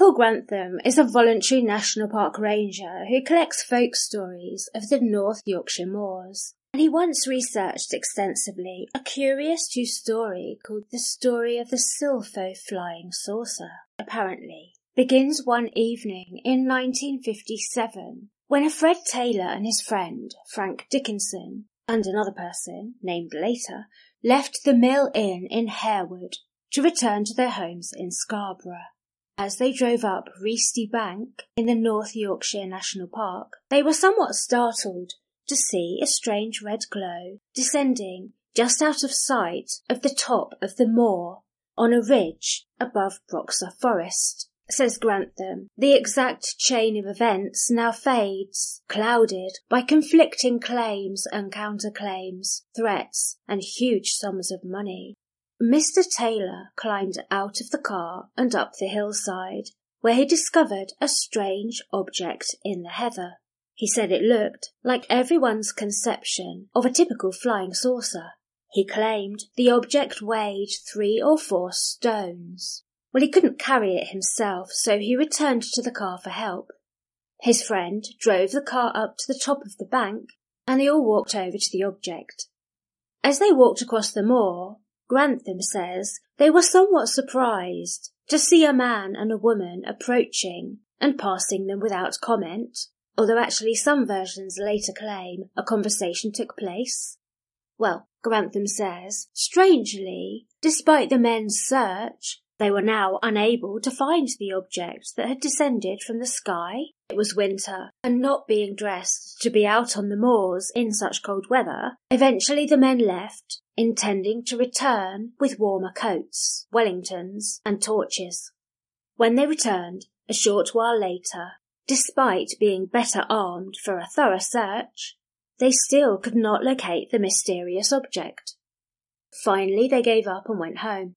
Paul Grantham is a voluntary National Park ranger who collects folk stories of the North Yorkshire moors. And he once researched extensively a curious true story called The Story of the Silpho Flying Saucer, apparently. Begins one evening in 1957 when a Fred Taylor and his friend, Frank Dickinson, and another person, named later, left the Mill Inn in Harwood to return to their homes in Scarborough. As they drove up Reasty Bank in the North Yorkshire National Park, they were somewhat startled to see a strange red glow descending just out of sight of the top of the moor on a ridge above Broxa Forest. Says Grantham, the exact chain of events now fades, clouded by conflicting claims and counterclaims, threats, and huge sums of money. Mr. Taylor climbed out of the car and up the hillside, where he discovered a strange object in the heather. He said it looked like everyone's conception of a typical flying saucer. He claimed the object weighed three or four stones. Well, he couldn't carry it himself, so he returned to the car for help. His friend drove the car up to the top of the bank, and they all walked over to the object. As they walked across the moor, Grantham says they were somewhat surprised to see a man and a woman approaching and passing them without comment, although actually some versions later claim a conversation took place. Well, Grantham says, strangely, despite the men's search, they were now unable to find the object that had descended from the sky. It was winter, and not being dressed to be out on the moors in such cold weather, eventually the men left, intending to return with warmer coats, Wellingtons, and torches. When they returned, a short while later, despite being better armed for a thorough search, they still could not locate the mysterious object. Finally, they gave up and went home.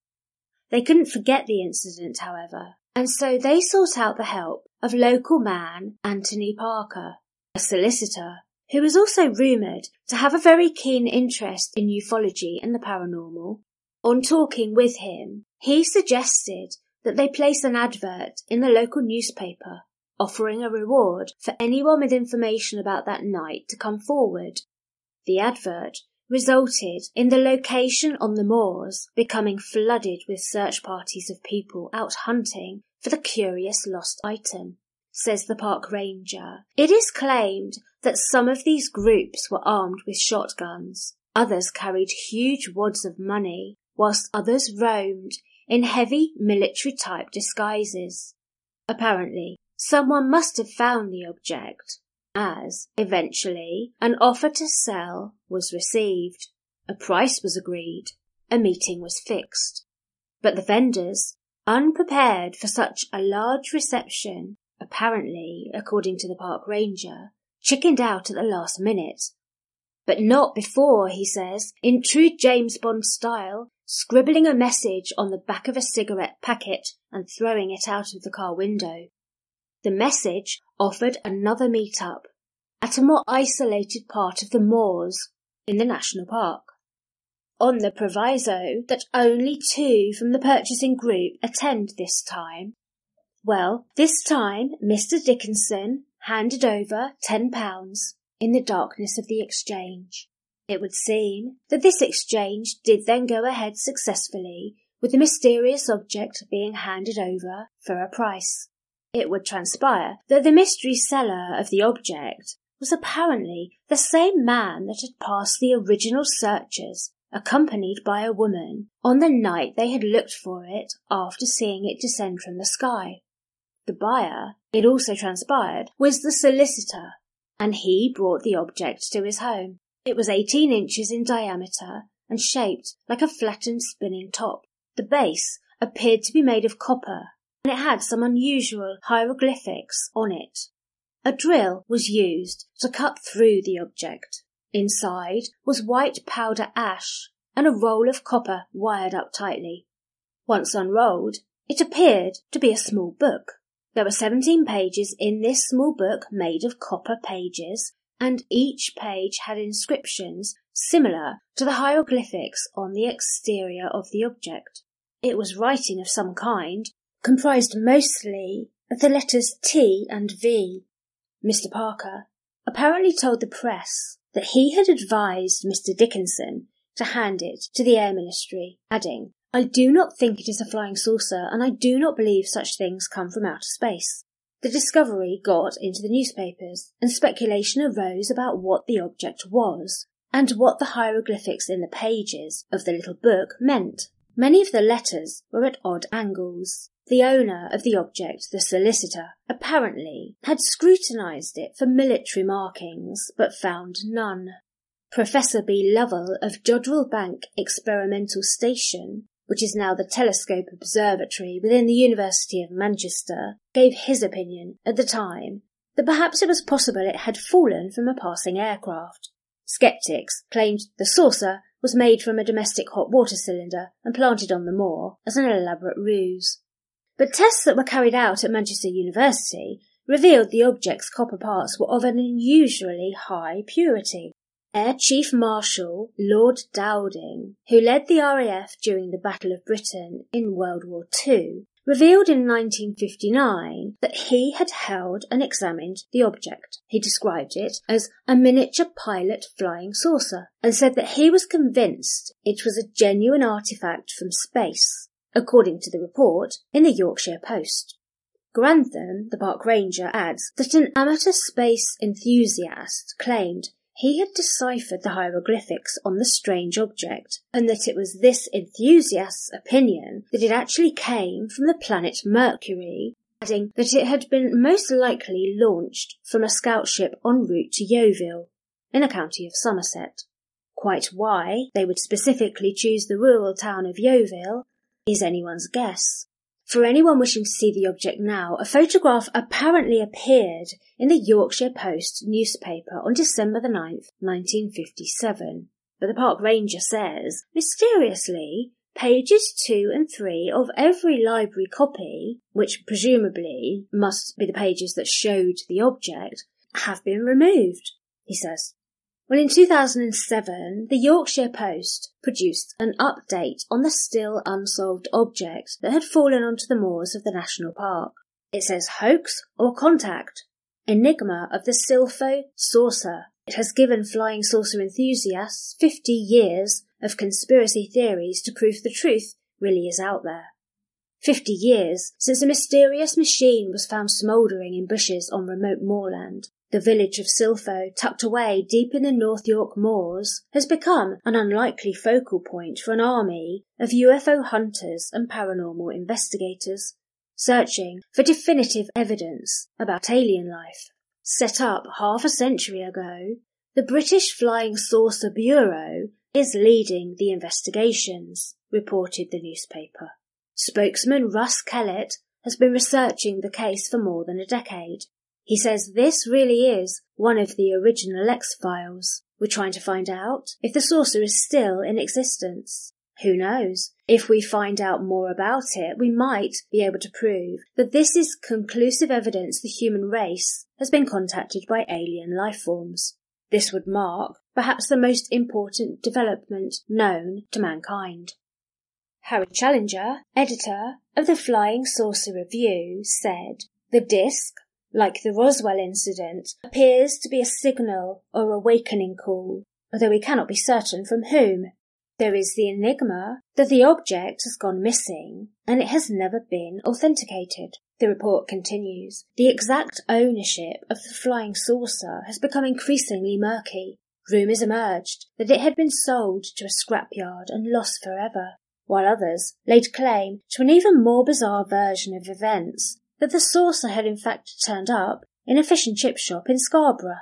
They couldn't forget the incident, however, and so they sought out the help of local man Anthony Parker, a solicitor who was also rumoured to have a very keen interest in ufology and the paranormal. On talking with him, he suggested that they place an advert in the local newspaper offering a reward for anyone with information about that night to come forward. The advert resulted in the location on the moors becoming flooded with search parties of people out hunting for the curious lost item, says the park ranger. It is claimed that some of these groups were armed with shotguns, others carried huge wads of money, whilst others roamed in heavy military type disguises. Apparently, someone must have found the object as, eventually, an offer to sell was received. A price was agreed. A meeting was fixed. But the vendors, unprepared for such a large reception, apparently, according to the park ranger, chickened out at the last minute. But not before, he says, in true James Bond style, scribbling a message on the back of a cigarette packet and throwing it out of the car window. The message offered another meet-up at a more isolated part of the moors in the national park, on the proviso that only two from the purchasing group attend this time. Well, this time Mr. Dickinson handed over ten pounds in the darkness of the exchange. It would seem that this exchange did then go ahead successfully with the mysterious object being handed over for a price it would transpire that the mystery seller of the object was apparently the same man that had passed the original searchers, accompanied by a woman, on the night they had looked for it after seeing it descend from the sky. The buyer, it also transpired, was the solicitor, and he brought the object to his home. It was eighteen inches in diameter and shaped like a flattened spinning top. The base appeared to be made of copper and it had some unusual hieroglyphics on it. A drill was used to cut through the object. Inside was white powder ash and a roll of copper wired up tightly. Once unrolled, it appeared to be a small book. There were 17 pages in this small book made of copper pages, and each page had inscriptions similar to the hieroglyphics on the exterior of the object. It was writing of some kind, comprised mostly of the letters T and V. Mr. Parker apparently told the press that he had advised Mr. Dickinson to hand it to the Air Ministry, adding, I do not think it is a flying saucer, and I do not believe such things come from outer space. The discovery got into the newspapers, and speculation arose about what the object was, and what the hieroglyphics in the pages of the little book meant. Many of the letters were at odd angles. The owner of the object, the solicitor, apparently had scrutinized it for military markings, but found none. Professor B. Lovell of Jodrell Bank Experimental Station which is now the Telescope Observatory within the University of Manchester, gave his opinion at the time that perhaps it was possible it had fallen from a passing aircraft. Skeptics claimed the saucer was made from a domestic hot water cylinder and planted on the moor as an elaborate ruse. But tests that were carried out at Manchester University revealed the object's copper parts were of an unusually high purity. Air Chief Marshal Lord Dowding, who led the RAF during the Battle of Britain in World War II, revealed in 1959 that he had held and examined the object. He described it as a miniature pilot flying saucer and said that he was convinced it was a genuine artifact from space, according to the report in the Yorkshire Post. Grantham, the park ranger, adds that an amateur space enthusiast claimed he had deciphered the hieroglyphics on the strange object, and that it was this enthusiast's opinion that it actually came from the planet Mercury, adding that it had been most likely launched from a scout ship en route to Yeovil, in the county of Somerset. Quite why they would specifically choose the rural town of Yeovil is anyone's guess. For anyone wishing to see the object now, a photograph apparently appeared in the Yorkshire Post newspaper on December the 9th, 1957. But the park ranger says, mysteriously, pages 2 and 3 of every library copy, which presumably must be the pages that showed the object, have been removed, he says. Well, in 2007, the Yorkshire Post produced an update on the still unsolved object that had fallen onto the moors of the national park. It says hoax or contact. Enigma of the Silpho saucer. It has given flying saucer enthusiasts 50 years of conspiracy theories to prove the truth really is out there. 50 years since a mysterious machine was found smouldering in bushes on remote moorland. The village of Silpho, tucked away deep in the North York moors, has become an unlikely focal point for an army of UFO hunters and paranormal investigators, searching for definitive evidence about alien life. Set up half a century ago, the British Flying Saucer Bureau is leading the investigations, reported the newspaper. Spokesman Russ Kellett has been researching the case for more than a decade he says this really is one of the original X Files. We're trying to find out if the saucer is still in existence. Who knows? If we find out more about it, we might be able to prove that this is conclusive evidence the human race has been contacted by alien life forms. This would mark perhaps the most important development known to mankind. Harry Challenger, editor of the Flying Saucer Review, said, The disc like the Roswell incident, appears to be a signal or awakening call, although we cannot be certain from whom. There is the enigma that the object has gone missing and it has never been authenticated. The report continues. The exact ownership of the flying saucer has become increasingly murky. Rumours emerged that it had been sold to a scrapyard and lost forever, while others laid claim to an even more bizarre version of events that the saucer had in fact turned up in a fish and chip shop in Scarborough.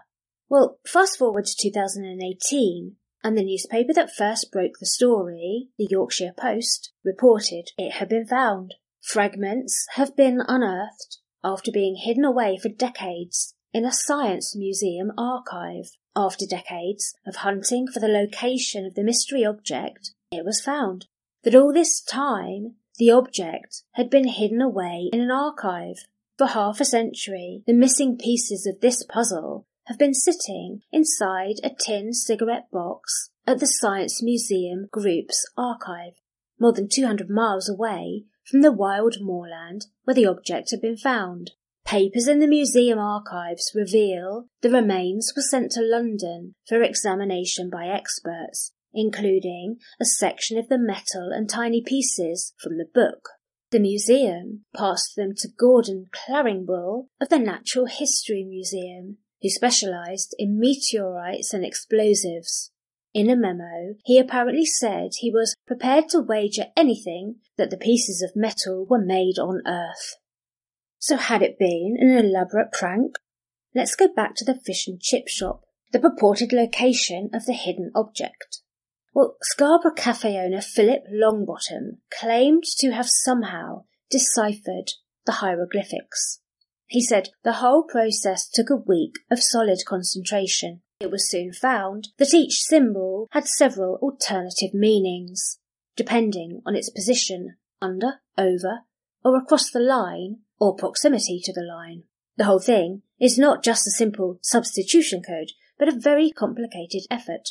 Well, fast forward to 2018, and the newspaper that first broke the story, the Yorkshire Post, reported it had been found. Fragments have been unearthed after being hidden away for decades in a science museum archive. After decades of hunting for the location of the mystery object, it was found. That all this time, the object had been hidden away in an archive. For half a century, the missing pieces of this puzzle have been sitting inside a tin cigarette box at the Science Museum Group's archive. More than 200 miles away from the wild moorland where the object had been found. Papers in the museum archives reveal the remains were sent to London for examination by experts, including a section of the metal and tiny pieces from the book. The museum passed them to Gordon Claringbull of the Natural History Museum, who specialised in meteorites and explosives. In a memo, he apparently said he was prepared to wager anything that the pieces of metal were made on Earth. So had it been an elaborate prank? Let's go back to the fish and chip shop, the purported location of the hidden object. Well, Scarborough cafe owner Philip Longbottom claimed to have somehow deciphered the hieroglyphics. He said the whole process took a week of solid concentration. It was soon found that each symbol had several alternative meanings, depending on its position under, over, or across the line, or proximity to the line. The whole thing is not just a simple substitution code, but a very complicated effort.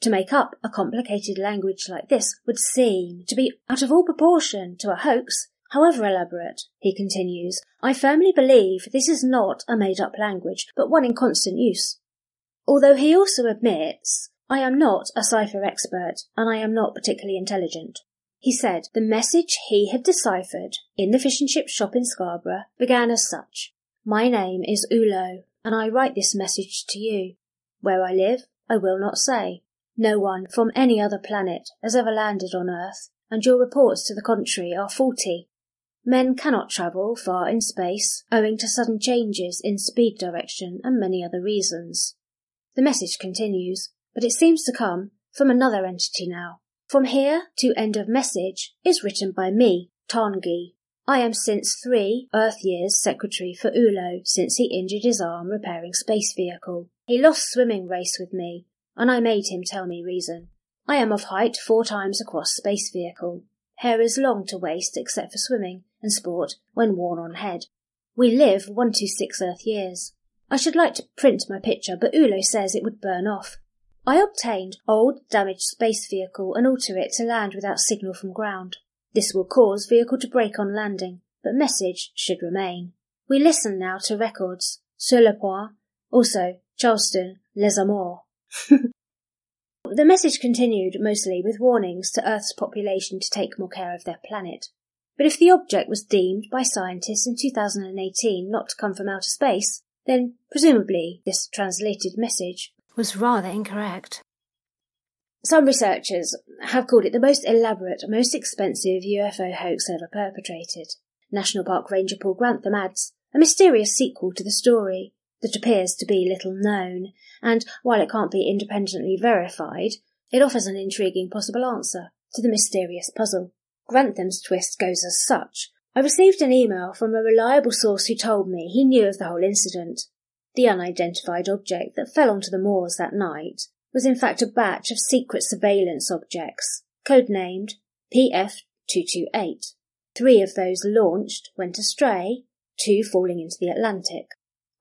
To make up a complicated language like this would seem to be out of all proportion to a hoax, however elaborate, he continues. I firmly believe this is not a made up language, but one in constant use. Although he also admits, I am not a cipher expert and I am not particularly intelligent. He said the message he had deciphered in the fish and chip shop in Scarborough began as such. My name is Ulo, and I write this message to you. Where I live, I will not say. No one from any other planet has ever landed on Earth, and your reports to the contrary are faulty. Men cannot travel far in space, owing to sudden changes in speed direction and many other reasons. The message continues, but it seems to come from another entity now. From here to end of message is written by me, Tarngi. I am since three Earth years secretary for Ulo since he injured his arm repairing space vehicle. He lost swimming race with me and I made him tell me reason. I am of height four times across space vehicle. Hair is long to waist except for swimming and sport when worn on head. We live one to six Earth years. I should like to print my picture, but Ulo says it would burn off. I obtained old damaged space vehicle and alter it to land without signal from ground. This will cause vehicle to break on landing, but message should remain. We listen now to records. Sur le point, also Charleston, Les Amours. The message continued mostly with warnings to Earth's population to take more care of their planet. But if the object was deemed by scientists in 2018 not to come from outer space, then presumably this translated message was rather incorrect. Some researchers have called it the most elaborate, most expensive UFO hoax ever perpetrated. National Park Ranger Paul Grantham adds, a mysterious sequel to the story, that appears to be little known, and while it can't be independently verified, it offers an intriguing possible answer to the mysterious puzzle. Grantham's twist goes as such. I received an email from a reliable source who told me he knew of the whole incident. The unidentified object that fell onto the moors that night was in fact a batch of secret surveillance objects, codenamed PF228. Three of those launched went astray, two falling into the Atlantic.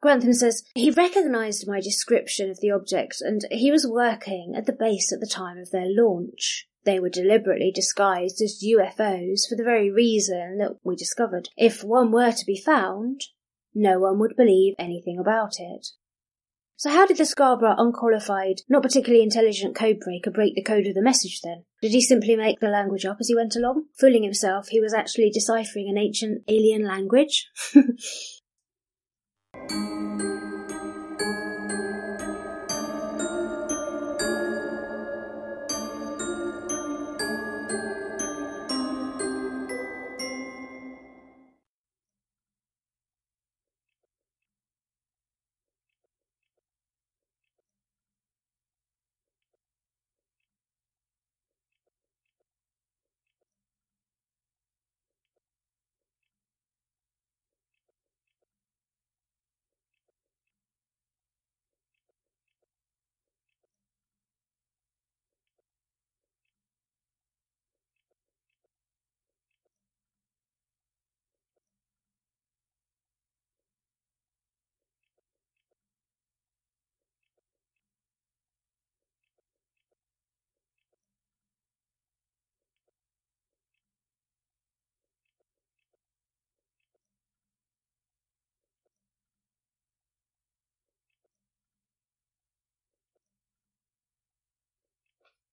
Grantham says he recognised my description of the object and he was working at the base at the time of their launch. They were deliberately disguised as UFOs for the very reason that we discovered. If one were to be found, no one would believe anything about it. So how did the Scarborough unqualified, not particularly intelligent codebreaker break the code of the message then? Did he simply make the language up as he went along, fooling himself he was actually deciphering an ancient alien language? Música